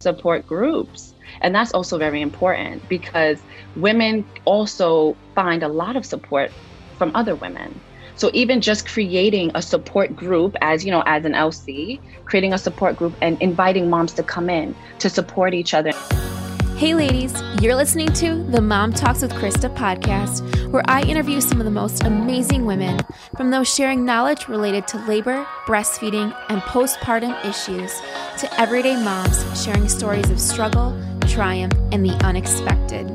support groups. And that's also very important because women also find a lot of support from other women. So even just creating a support group as, you know, as an LC, creating a support group and inviting moms to come in to support each other. Hey, ladies, you're listening to the Mom Talks with Krista podcast, where I interview some of the most amazing women, from those sharing knowledge related to labor, breastfeeding, and postpartum issues, to everyday moms sharing stories of struggle, triumph, and the unexpected.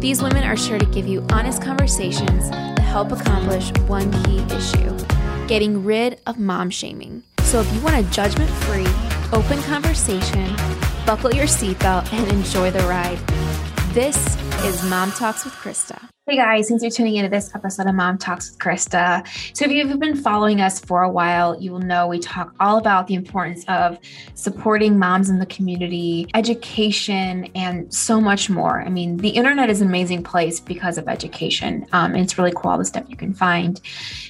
These women are sure to give you honest conversations that help accomplish one key issue getting rid of mom shaming. So if you want a judgment free, open conversation, buckle your seatbelt, and enjoy the ride. This is Mom Talks with Krista. Hey guys, thanks for tuning into this episode of Mom Talks with Krista. So, if you've been following us for a while, you will know we talk all about the importance of supporting moms in the community, education, and so much more. I mean, the internet is an amazing place because of education. Um, and it's really cool all the stuff you can find.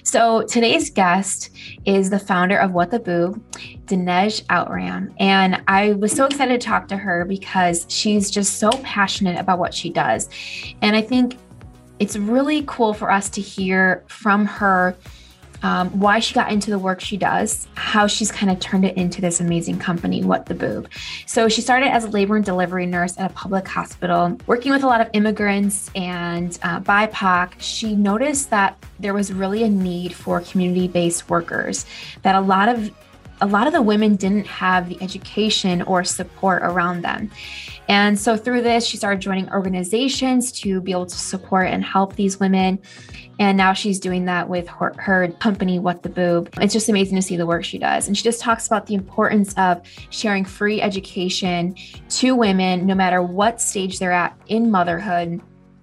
So, today's guest is the founder of What the Boob, Dinej Outram. And I was so excited to talk to her because she's just so passionate about what she does. And I think it's really cool for us to hear from her um, why she got into the work she does, how she's kind of turned it into this amazing company, What the Boob. So she started as a labor and delivery nurse at a public hospital, working with a lot of immigrants and uh, BIPOC. She noticed that there was really a need for community based workers, that a lot of a lot of the women didn't have the education or support around them. And so through this, she started joining organizations to be able to support and help these women. And now she's doing that with her, her, company, What the Boob. It's just amazing to see the work she does. And she just talks about the importance of sharing free education to women, no matter what stage they're at in motherhood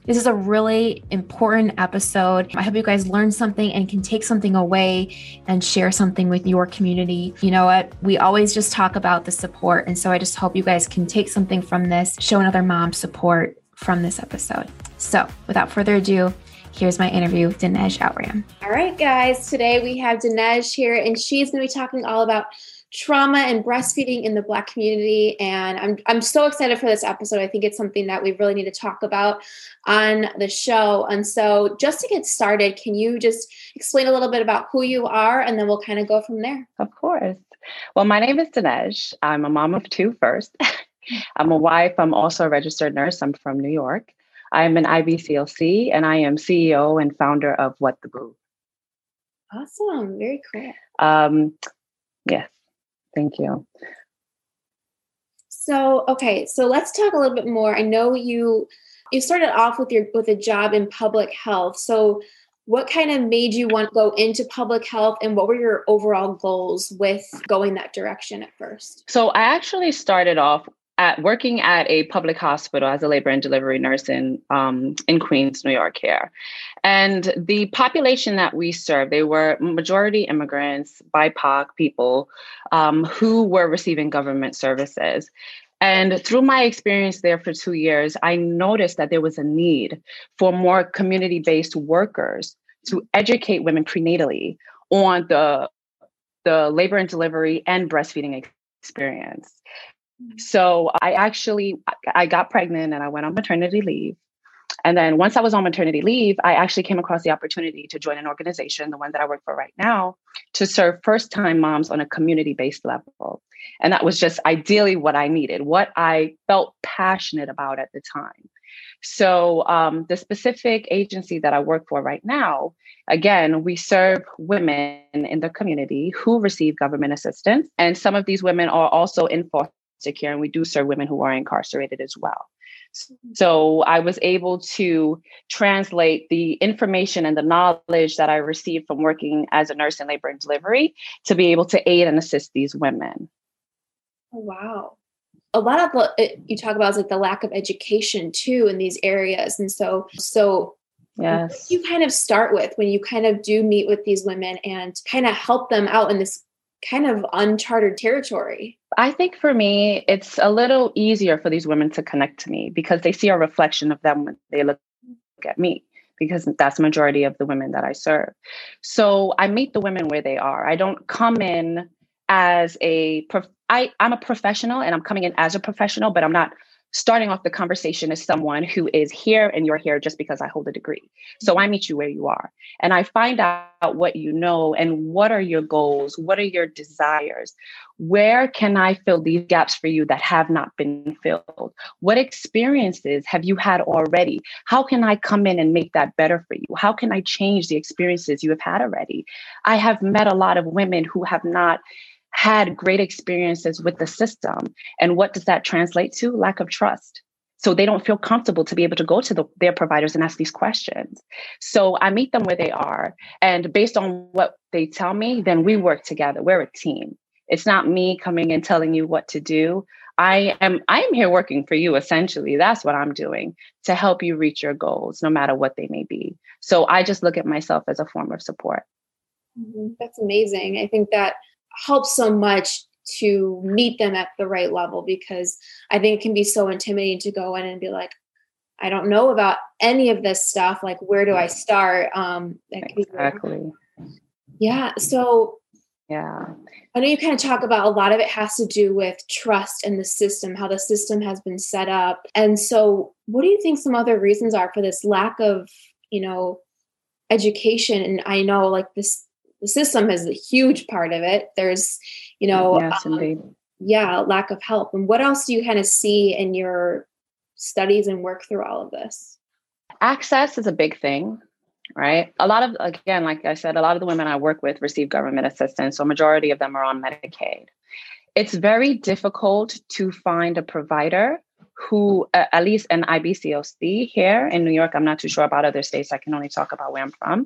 this is a really important episode. I hope you guys learn something and can take something away and share something with your community. You know what? We always just talk about the support. And so I just hope you guys can take something from this, show another mom support from this episode. So without further ado, here's my interview with Dinej Outram. All right, guys. Today we have Dinej here, and she's going to be talking all about trauma and breastfeeding in the Black community. And I'm, I'm so excited for this episode. I think it's something that we really need to talk about on the show. And so, just to get started, can you just explain a little bit about who you are and then we'll kind of go from there? Of course. Well, my name is Dinej. I'm a mom of two first. I'm a wife. I'm also a registered nurse. I'm from New York. I'm an IBCLC and I am CEO and founder of What the Boob. Awesome. Very cool. Um, yes. Thank you. So, okay, so let's talk a little bit more. I know you you started off with your with a job in public health. So, what kind of made you want to go into public health and what were your overall goals with going that direction at first? So, I actually started off at working at a public hospital as a labor and delivery nurse in um, in Queens, New York here. And the population that we served, they were majority immigrants, BIPOC people um, who were receiving government services. And through my experience there for two years, I noticed that there was a need for more community based workers to educate women prenatally on the, the labor and delivery and breastfeeding experience. Mm. So I actually I got pregnant and I went on maternity leave. And then once I was on maternity leave, I actually came across the opportunity to join an organization, the one that I work for right now, to serve first time moms on a community based level. And that was just ideally what I needed, what I felt passionate about at the time. So, um, the specific agency that I work for right now, again, we serve women in the community who receive government assistance. And some of these women are also in foster care, and we do serve women who are incarcerated as well. So I was able to translate the information and the knowledge that I received from working as a nurse in labor and delivery to be able to aid and assist these women. Oh, wow. A lot of what you talk about is like the lack of education too in these areas. And so, so yes, you kind of start with when you kind of do meet with these women and kind of help them out in this kind of uncharted territory. I think for me, it's a little easier for these women to connect to me because they see a reflection of them when they look at me because that's the majority of the women that I serve. So I meet the women where they are. I don't come in as a prof- I, I'm a professional and I'm coming in as a professional, but I'm not starting off the conversation as someone who is here and you're here just because I hold a degree. So I meet you where you are and I find out what you know and what are your goals, what are your desires, where can I fill these gaps for you that have not been filled? What experiences have you had already? How can I come in and make that better for you? How can I change the experiences you have had already? I have met a lot of women who have not had great experiences with the system. And what does that translate to? Lack of trust. So they don't feel comfortable to be able to go to the, their providers and ask these questions. So I meet them where they are. And based on what they tell me, then we work together. We're a team. It's not me coming and telling you what to do. I am I am here working for you essentially. That's what I'm doing to help you reach your goals no matter what they may be. So I just look at myself as a form of support. Mm-hmm. That's amazing. I think that helps so much to meet them at the right level because I think it can be so intimidating to go in and be like, I don't know about any of this stuff. Like, where do I start? Um, exactly. Yeah. So, yeah. I know you kind of talk about a lot of it has to do with trust and the system, how the system has been set up. And so, what do you think some other reasons are for this lack of, you know, education? And I know like this the system is a huge part of it. There's, you know, yes, um, yeah, lack of help. And what else do you kind of see in your studies and work through all of this? Access is a big thing, right? A lot of, again, like I said, a lot of the women I work with receive government assistance, so majority of them are on Medicaid. It's very difficult to find a provider who, uh, at least an IBCLC here in New York, I'm not too sure about other states. I can only talk about where I'm from.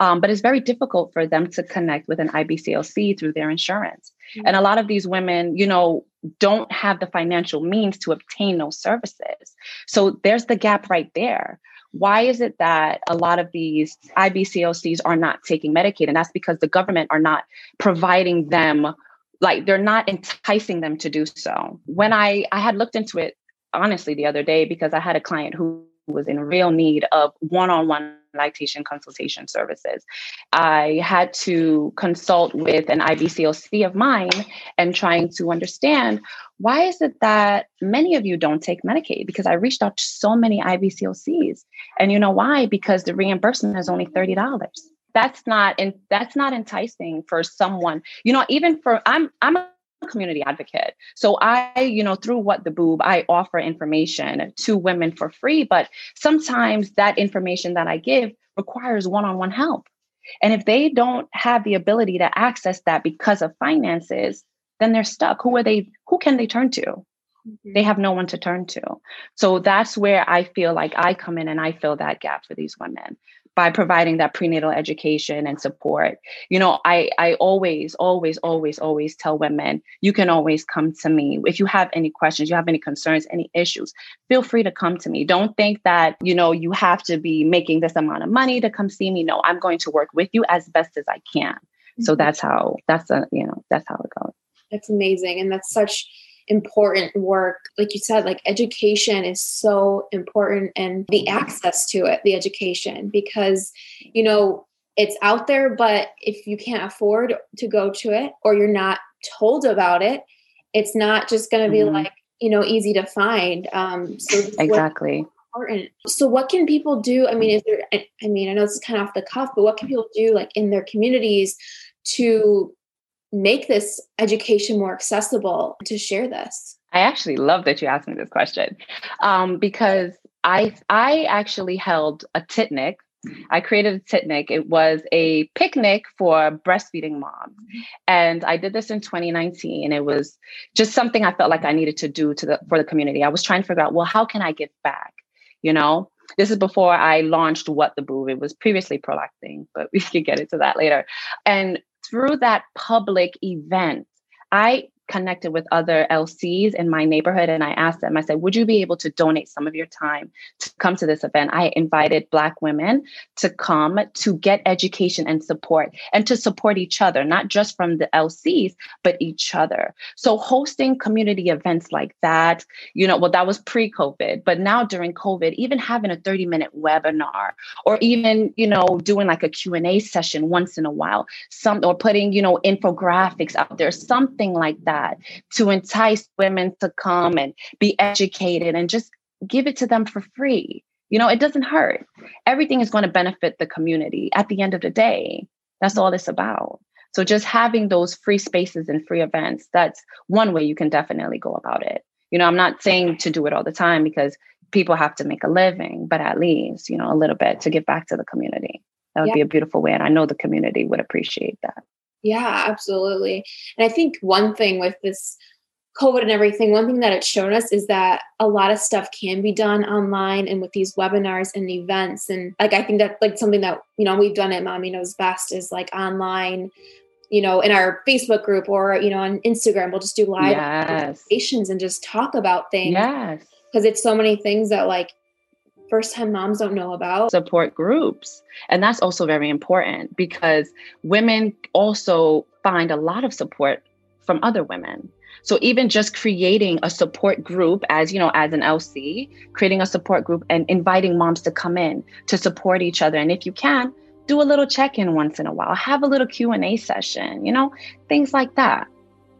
Um, but it's very difficult for them to connect with an IBCLC through their insurance. Mm-hmm. And a lot of these women, you know, don't have the financial means to obtain those services. So there's the gap right there. Why is it that a lot of these IBCLCs are not taking Medicaid? And that's because the government are not providing them like they're not enticing them to do so when i i had looked into it honestly the other day because I had a client who was in real need of one-on-one lactation consultation services. I had to consult with an IBCLC of mine and trying to understand why is it that many of you don't take Medicaid? Because I reached out to so many IBCLCs. And you know why? Because the reimbursement is only $30 that's not and that's not enticing for someone you know even for i'm i'm community advocate. So I, you know, through what the boob, I offer information to women for free, but sometimes that information that I give requires one-on-one help. And if they don't have the ability to access that because of finances, then they're stuck. Who are they who can they turn to? Mm-hmm. They have no one to turn to. So that's where I feel like I come in and I fill that gap for these women by providing that prenatal education and support. You know, I I always always always always tell women, you can always come to me if you have any questions, you have any concerns, any issues. Feel free to come to me. Don't think that, you know, you have to be making this amount of money to come see me. No, I'm going to work with you as best as I can. Mm-hmm. So that's how that's a, you know, that's how it goes. That's amazing and that's such important work. Like you said like education is so important and the access to it the education because you know it's out there but if you can't afford to go to it or you're not told about it it's not just going to be mm-hmm. like you know easy to find. Um so exactly. important? So what can people do? I mean is there i mean i know this is kind of off the cuff but what can people do like in their communities to make this education more accessible to share this? I actually love that you asked me this question um, because I I actually held a titnic. I created a titnic. It was a picnic for breastfeeding moms, and I did this in 2019. It was just something I felt like I needed to do to the for the community. I was trying to figure out, well, how can I give back? You know, this is before I launched What the Boob. It was previously Prolactin, but we can get into that later. And through that public event, I connected with other LCs in my neighborhood and I asked them, I said, would you be able to donate some of your time to come to this event? I invited Black women to come to get education and support and to support each other, not just from the LCs, but each other. So hosting community events like that, you know, well, that was pre COVID, but now during COVID, even having a 30 minute webinar or even, you know, doing like a Q&A session once in a while, some or putting, you know, infographics out there, something like that to entice women to come and be educated and just give it to them for free. You know, it doesn't hurt. Everything is going to benefit the community at the end of the day. That's all it's about. So just having those free spaces and free events, that's one way you can definitely go about it. You know, I'm not saying to do it all the time because people have to make a living, but at least, you know, a little bit to give back to the community. That would yeah. be a beautiful way. And I know the community would appreciate that. Yeah, absolutely. And I think one thing with this COVID and everything, one thing that it's shown us is that a lot of stuff can be done online and with these webinars and events. And like, I think that like something that, you know, we've done at Mommy Knows Best is like online, you know, in our Facebook group or, you know, on Instagram, we'll just do live yes. conversations and just talk about things. Yes. Because it's so many things that like first time moms don't know about. Support groups. And that's also very important because women also find a lot of support from other women. So even just creating a support group as, you know, as an LC, creating a support group and inviting moms to come in to support each other. And if you can, do a little check-in once in a while, have a little Q&A session, you know, things like that.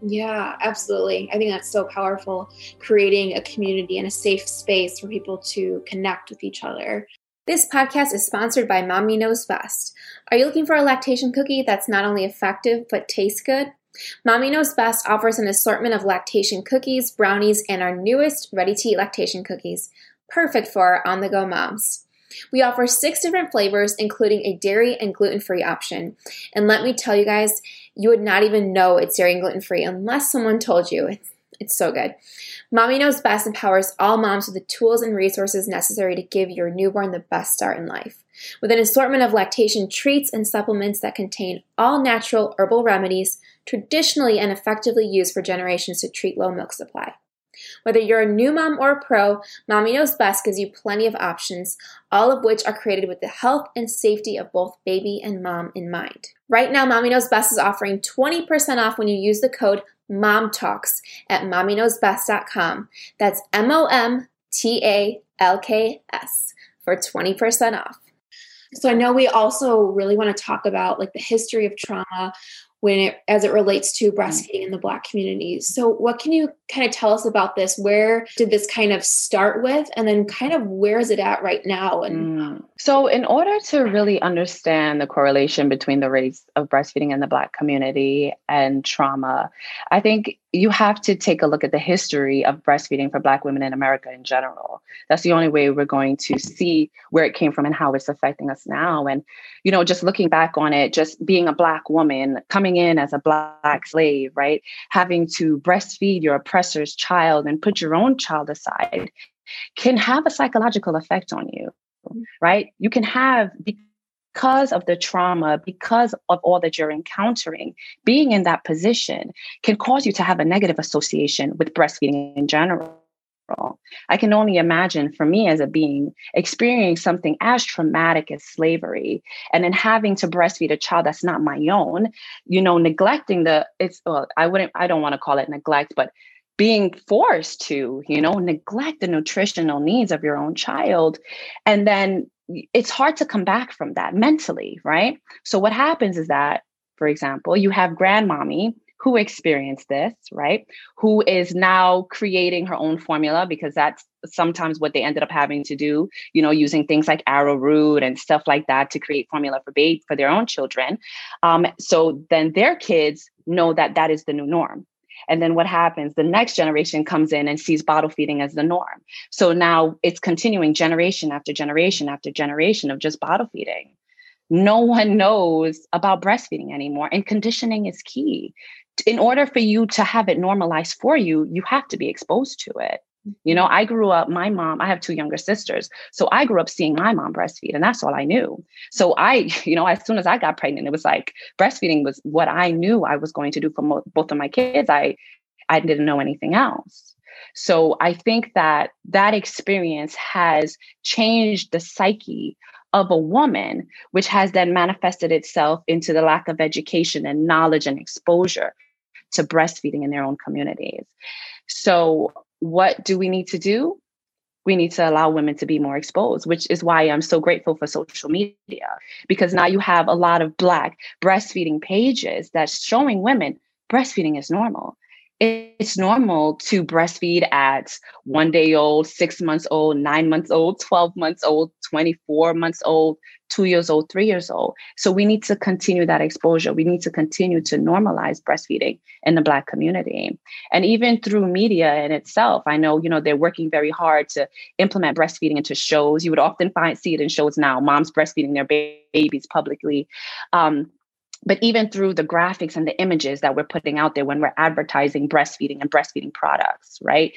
Yeah, absolutely. I think that's so powerful, creating a community and a safe space for people to connect with each other. This podcast is sponsored by Mommy Knows Best. Are you looking for a lactation cookie that's not only effective but tastes good? Mommy Knows Best offers an assortment of lactation cookies, brownies, and our newest ready to eat lactation cookies, perfect for our on the go moms. We offer six different flavors, including a dairy and gluten free option. And let me tell you guys, you would not even know it's dairy and gluten free unless someone told you. It's, it's so good. Mommy Knows Best empowers all moms with the tools and resources necessary to give your newborn the best start in life. With an assortment of lactation treats and supplements that contain all natural herbal remedies traditionally and effectively used for generations to treat low milk supply. Whether you're a new mom or a pro, Mommy Knows Best gives you plenty of options, all of which are created with the health and safety of both baby and mom in mind. Right now, Mommy Knows Best is offering 20% off when you use the code MOMTALKS at mommyknowsbest.com. That's M O M T A L K S for 20% off. So I know we also really want to talk about like the history of trauma when it as it relates to breastfeeding in the black community. So what can you kind of tell us about this? Where did this kind of start with and then kind of where is it at right now and mm. so in order to really understand the correlation between the rates of breastfeeding in the black community and trauma, I think you have to take a look at the history of breastfeeding for Black women in America in general. That's the only way we're going to see where it came from and how it's affecting us now. And, you know, just looking back on it, just being a Black woman, coming in as a Black slave, right? Having to breastfeed your oppressor's child and put your own child aside can have a psychological effect on you, mm. right? You can have, because of the trauma, because of all that you're encountering, being in that position can cause you to have a negative association with breastfeeding in general. I can only imagine for me as a being experiencing something as traumatic as slavery and then having to breastfeed a child that's not my own, you know, neglecting the, it's, well, I wouldn't, I don't want to call it neglect, but being forced to, you know, neglect the nutritional needs of your own child and then it's hard to come back from that mentally, right? So what happens is that, for example, you have grandmommy who experienced this, right? Who is now creating her own formula because that's sometimes what they ended up having to do, you know, using things like arrowroot and stuff like that to create formula for baby for their own children. Um, so then their kids know that that is the new norm. And then what happens? The next generation comes in and sees bottle feeding as the norm. So now it's continuing generation after generation after generation of just bottle feeding. No one knows about breastfeeding anymore, and conditioning is key. In order for you to have it normalized for you, you have to be exposed to it. You know, I grew up, my mom, I have two younger sisters. So I grew up seeing my mom breastfeed, and that's all I knew. So I, you know, as soon as I got pregnant, it was like breastfeeding was what I knew I was going to do for mo- both of my kids. I I didn't know anything else. So I think that that experience has changed the psyche of a woman, which has then manifested itself into the lack of education and knowledge and exposure to breastfeeding in their own communities. So, what do we need to do? We need to allow women to be more exposed, which is why I'm so grateful for social media because now you have a lot of Black breastfeeding pages that's showing women breastfeeding is normal it's normal to breastfeed at one day old, six months old, nine months old, 12 months old, 24 months old, two years old, three years old. So we need to continue that exposure. We need to continue to normalize breastfeeding in the Black community. And even through media in itself, I know, you know, they're working very hard to implement breastfeeding into shows. You would often find see it in shows now, moms breastfeeding their babies publicly. Um, but even through the graphics and the images that we're putting out there when we're advertising breastfeeding and breastfeeding products right?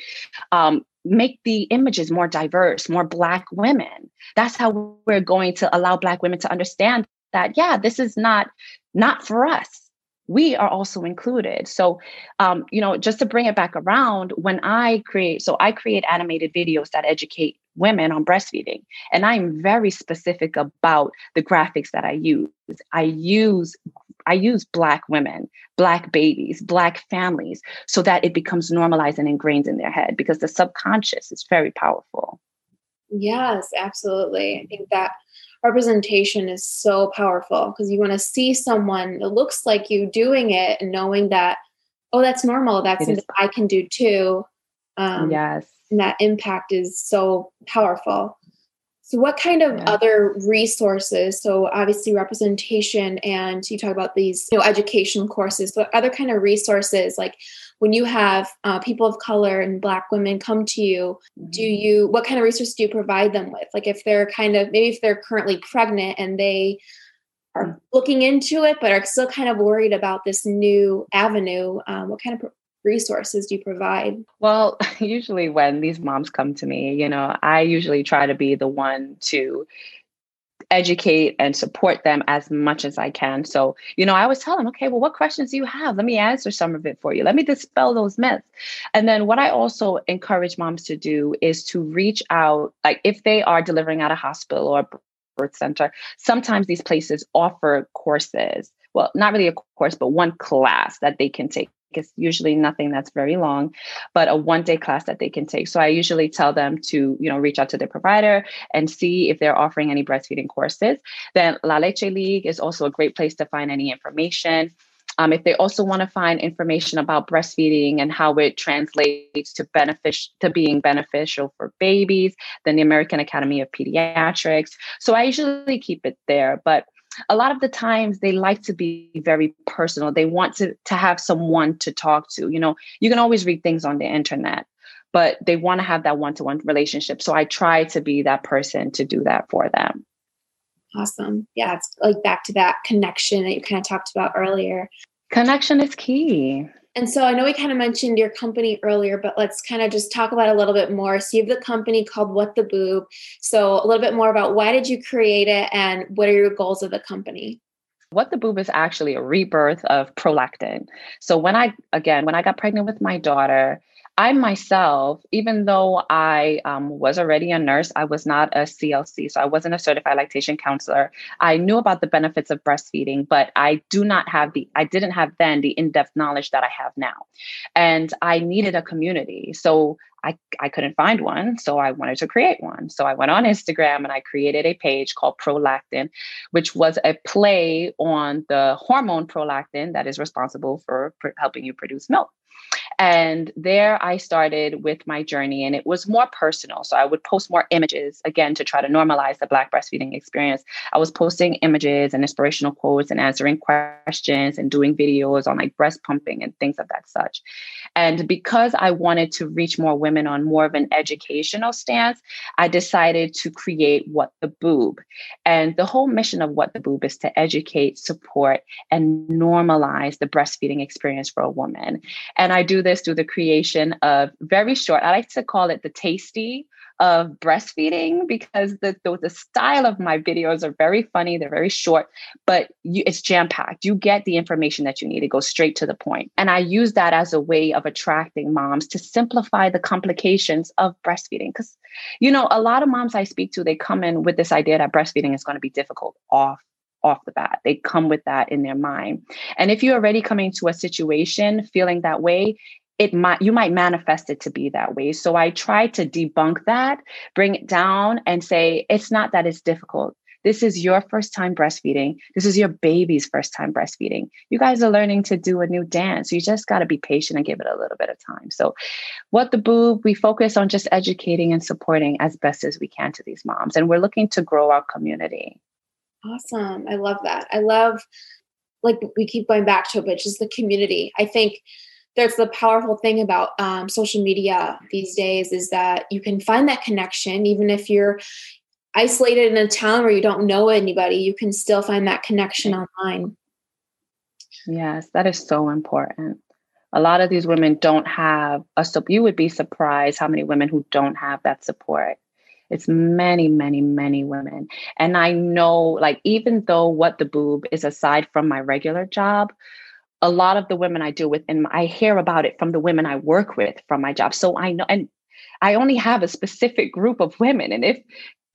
Um, make the images more diverse more black women. That's how we're going to allow black women to understand that yeah this is not not for us. We are also included. So um, you know just to bring it back around when i create so i create animated videos that educate women on breastfeeding. And I'm very specific about the graphics that I use. I use I use black women, black babies, black families so that it becomes normalized and ingrained in their head because the subconscious is very powerful. Yes, absolutely. I think that representation is so powerful because you want to see someone that looks like you doing it and knowing that, oh, that's normal. That's something I can do too. Um, yes and that impact is so powerful. So, what kind of yeah. other resources? So, obviously, representation, and you talk about these, you know, education courses. But other kind of resources, like when you have uh, people of color and Black women come to you, do mm-hmm. you? What kind of resources do you provide them with? Like, if they're kind of maybe if they're currently pregnant and they are mm. looking into it, but are still kind of worried about this new avenue. Um, what kind of resources do you provide? Well, usually when these moms come to me, you know, I usually try to be the one to educate and support them as much as I can. So, you know, I always tell them, okay, well, what questions do you have? Let me answer some of it for you. Let me dispel those myths. And then what I also encourage moms to do is to reach out, like if they are delivering at a hospital or a birth center, sometimes these places offer courses. Well, not really a course, but one class that they can take it's usually nothing that's very long, but a one day class that they can take. So I usually tell them to, you know, reach out to their provider and see if they're offering any breastfeeding courses. Then La Leche League is also a great place to find any information. Um, if they also want to find information about breastfeeding and how it translates to benefit to being beneficial for babies, then the American Academy of Pediatrics. So I usually keep it there, but a lot of the times they like to be very personal. They want to to have someone to talk to you know? You can always read things on the internet but they want to have that one-to-one relationship so i try to be that person to do that for them. Awesome. Yeah it's like back to that connection that you kind of talked about earlier. Connection is key and so I know we kind of mentioned your company earlier, but let's kind of just talk about a little bit more. So you have the company called What the Boob. So a little bit more about why did you create it and what are your goals of the company? What the boob is actually a rebirth of prolactin. So when I again when I got pregnant with my daughter, I myself, even though I um, was already a nurse, I was not a CLC, so I wasn't a certified lactation counselor. I knew about the benefits of breastfeeding, but I do not have the, I didn't have then the in depth knowledge that I have now. And I needed a community. So I, I couldn't find one, so I wanted to create one. So I went on Instagram and I created a page called Prolactin, which was a play on the hormone prolactin that is responsible for pr- helping you produce milk. And there I started with my journey, and it was more personal. So I would post more images again to try to normalize the Black breastfeeding experience. I was posting images and inspirational quotes and answering questions and doing videos on like breast pumping and things of that such. And because I wanted to reach more women on more of an educational stance, I decided to create What the Boob. And the whole mission of What the Boob is to educate, support, and normalize the breastfeeding experience for a woman. And I do this through the creation of very short, I like to call it the tasty of breastfeeding because the, the, the style of my videos are very funny they're very short but you, it's jam packed you get the information that you need to go straight to the point and i use that as a way of attracting moms to simplify the complications of breastfeeding because you know a lot of moms i speak to they come in with this idea that breastfeeding is going to be difficult off off the bat. They come with that in their mind. And if you're already coming to a situation feeling that way, it might you might manifest it to be that way. So i try to debunk that bring it down and say it's not that it's difficult. This is your first time breastfeeding. This is your baby's first time breastfeeding. You guys are learning to do a new dance. You just got to be patient and give it a little bit of time. So what the boob we focus on just educating and supporting as best as we can to these moms and we're looking to grow our community. Awesome. I love that. I love like we keep going back to it but just the community. I think that's the powerful thing about um, social media these days is that you can find that connection even if you're isolated in a town where you don't know anybody you can still find that connection online. Yes that is so important. A lot of these women don't have a so you would be surprised how many women who don't have that support. It's many many many women. And i know like even though what the boob is aside from my regular job a lot of the women I deal with, and I hear about it from the women I work with from my job. So I know, and I only have a specific group of women. And if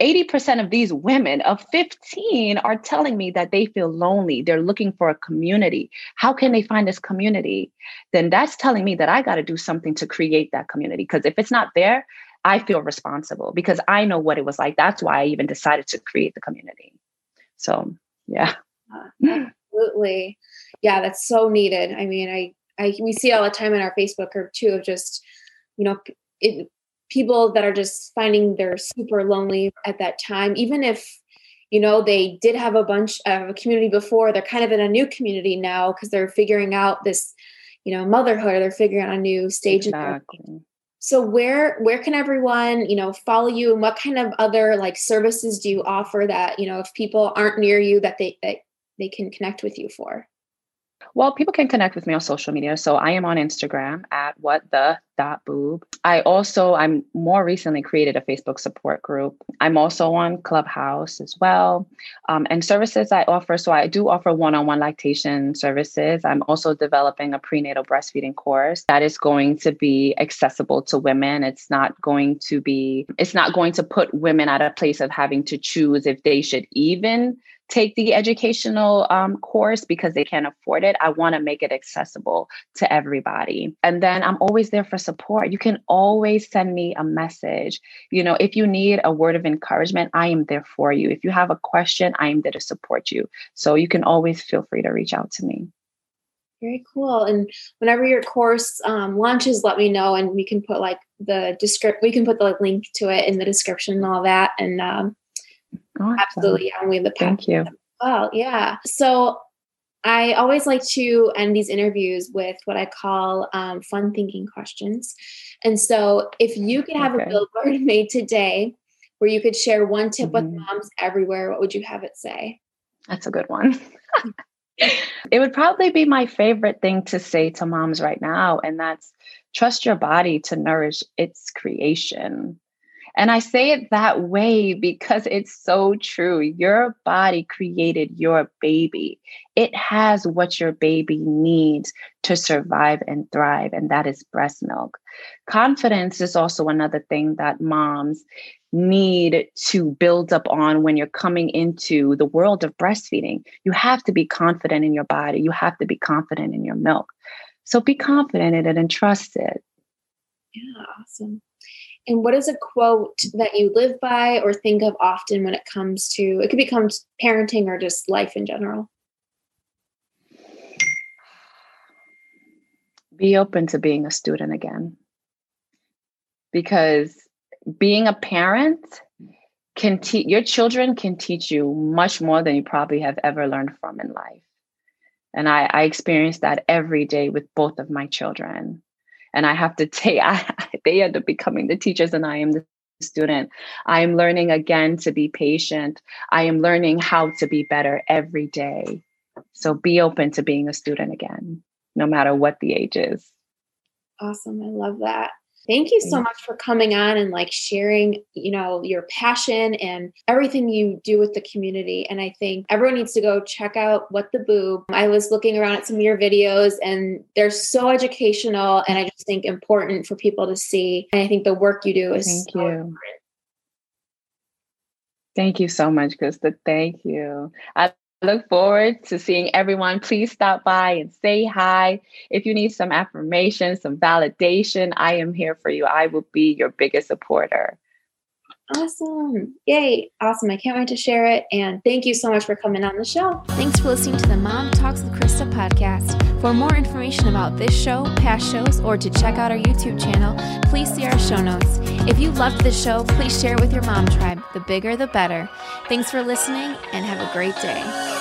80% of these women of 15 are telling me that they feel lonely, they're looking for a community. How can they find this community? Then that's telling me that I got to do something to create that community. Because if it's not there, I feel responsible because I know what it was like. That's why I even decided to create the community. So, yeah. Uh, Absolutely yeah, that's so needed. I mean, I, I we see all the time in our Facebook group too of just, you know, it, people that are just finding they're super lonely at that time, even if you know they did have a bunch of a community before they're kind of in a new community now because they're figuring out this you know motherhood or they're figuring out a new stage exactly. so where where can everyone you know follow you and what kind of other like services do you offer that you know if people aren't near you that they that they can connect with you for well, people can connect with me on social media. So I am on Instagram at what the dot boob. I also I'm more recently created a Facebook support group. I'm also on Clubhouse as well. Um, and services I offer. So I do offer one-on-one lactation services. I'm also developing a prenatal breastfeeding course that is going to be accessible to women. It's not going to be, it's not going to put women at a place of having to choose if they should even take the educational um, course because they can't afford it. I want to make it accessible to everybody. And then I'm always there for support. You can always send me a message. You know, if you need a word of encouragement, I am there for you. If you have a question, I am there to support you. So you can always feel free to reach out to me. Very cool. And whenever your course um, launches, let me know, and we can put like the descript. We can put the link to it in the description and all that. And um, Awesome. Absolutely. And we have the Thank you. Well, yeah. So I always like to end these interviews with what I call um, fun thinking questions. And so if you could have okay. a billboard made today where you could share one tip mm-hmm. with moms everywhere, what would you have it say? That's a good one. it would probably be my favorite thing to say to moms right now. And that's trust your body to nourish its creation. And I say it that way because it's so true. Your body created your baby, it has what your baby needs to survive and thrive, and that is breast milk. Confidence is also another thing that moms need to build up on when you're coming into the world of breastfeeding. You have to be confident in your body, you have to be confident in your milk. So be confident in it and trust it. Yeah, awesome. And what is a quote that you live by or think of often when it comes to it could become parenting or just life in general? Be open to being a student again. Because being a parent can teach your children can teach you much more than you probably have ever learned from in life. And I, I experience that every day with both of my children and i have to say I, they end up becoming the teachers and i am the student. I am learning again to be patient. I am learning how to be better every day. So be open to being a student again no matter what the age is. Awesome i love that Thank you so much for coming on and like sharing, you know, your passion and everything you do with the community. And I think everyone needs to go check out What the Boob. I was looking around at some of your videos and they're so educational and I just think important for people to see. And I think the work you do is Thank so you. important. Thank you so much, Krista. Thank you. I look forward to seeing everyone. Please stop by and say hi. If you need some affirmation, some validation, I am here for you. I will be your biggest supporter. Awesome. Yay. Awesome. I can't wait to share it. And thank you so much for coming on the show. Thanks for listening to the Mom Talks with Krista podcast. For more information about this show, past shows, or to check out our YouTube channel, please see our show notes. If you loved the show, please share it with your mom tribe. The bigger, the better. Thanks for listening and have a great day.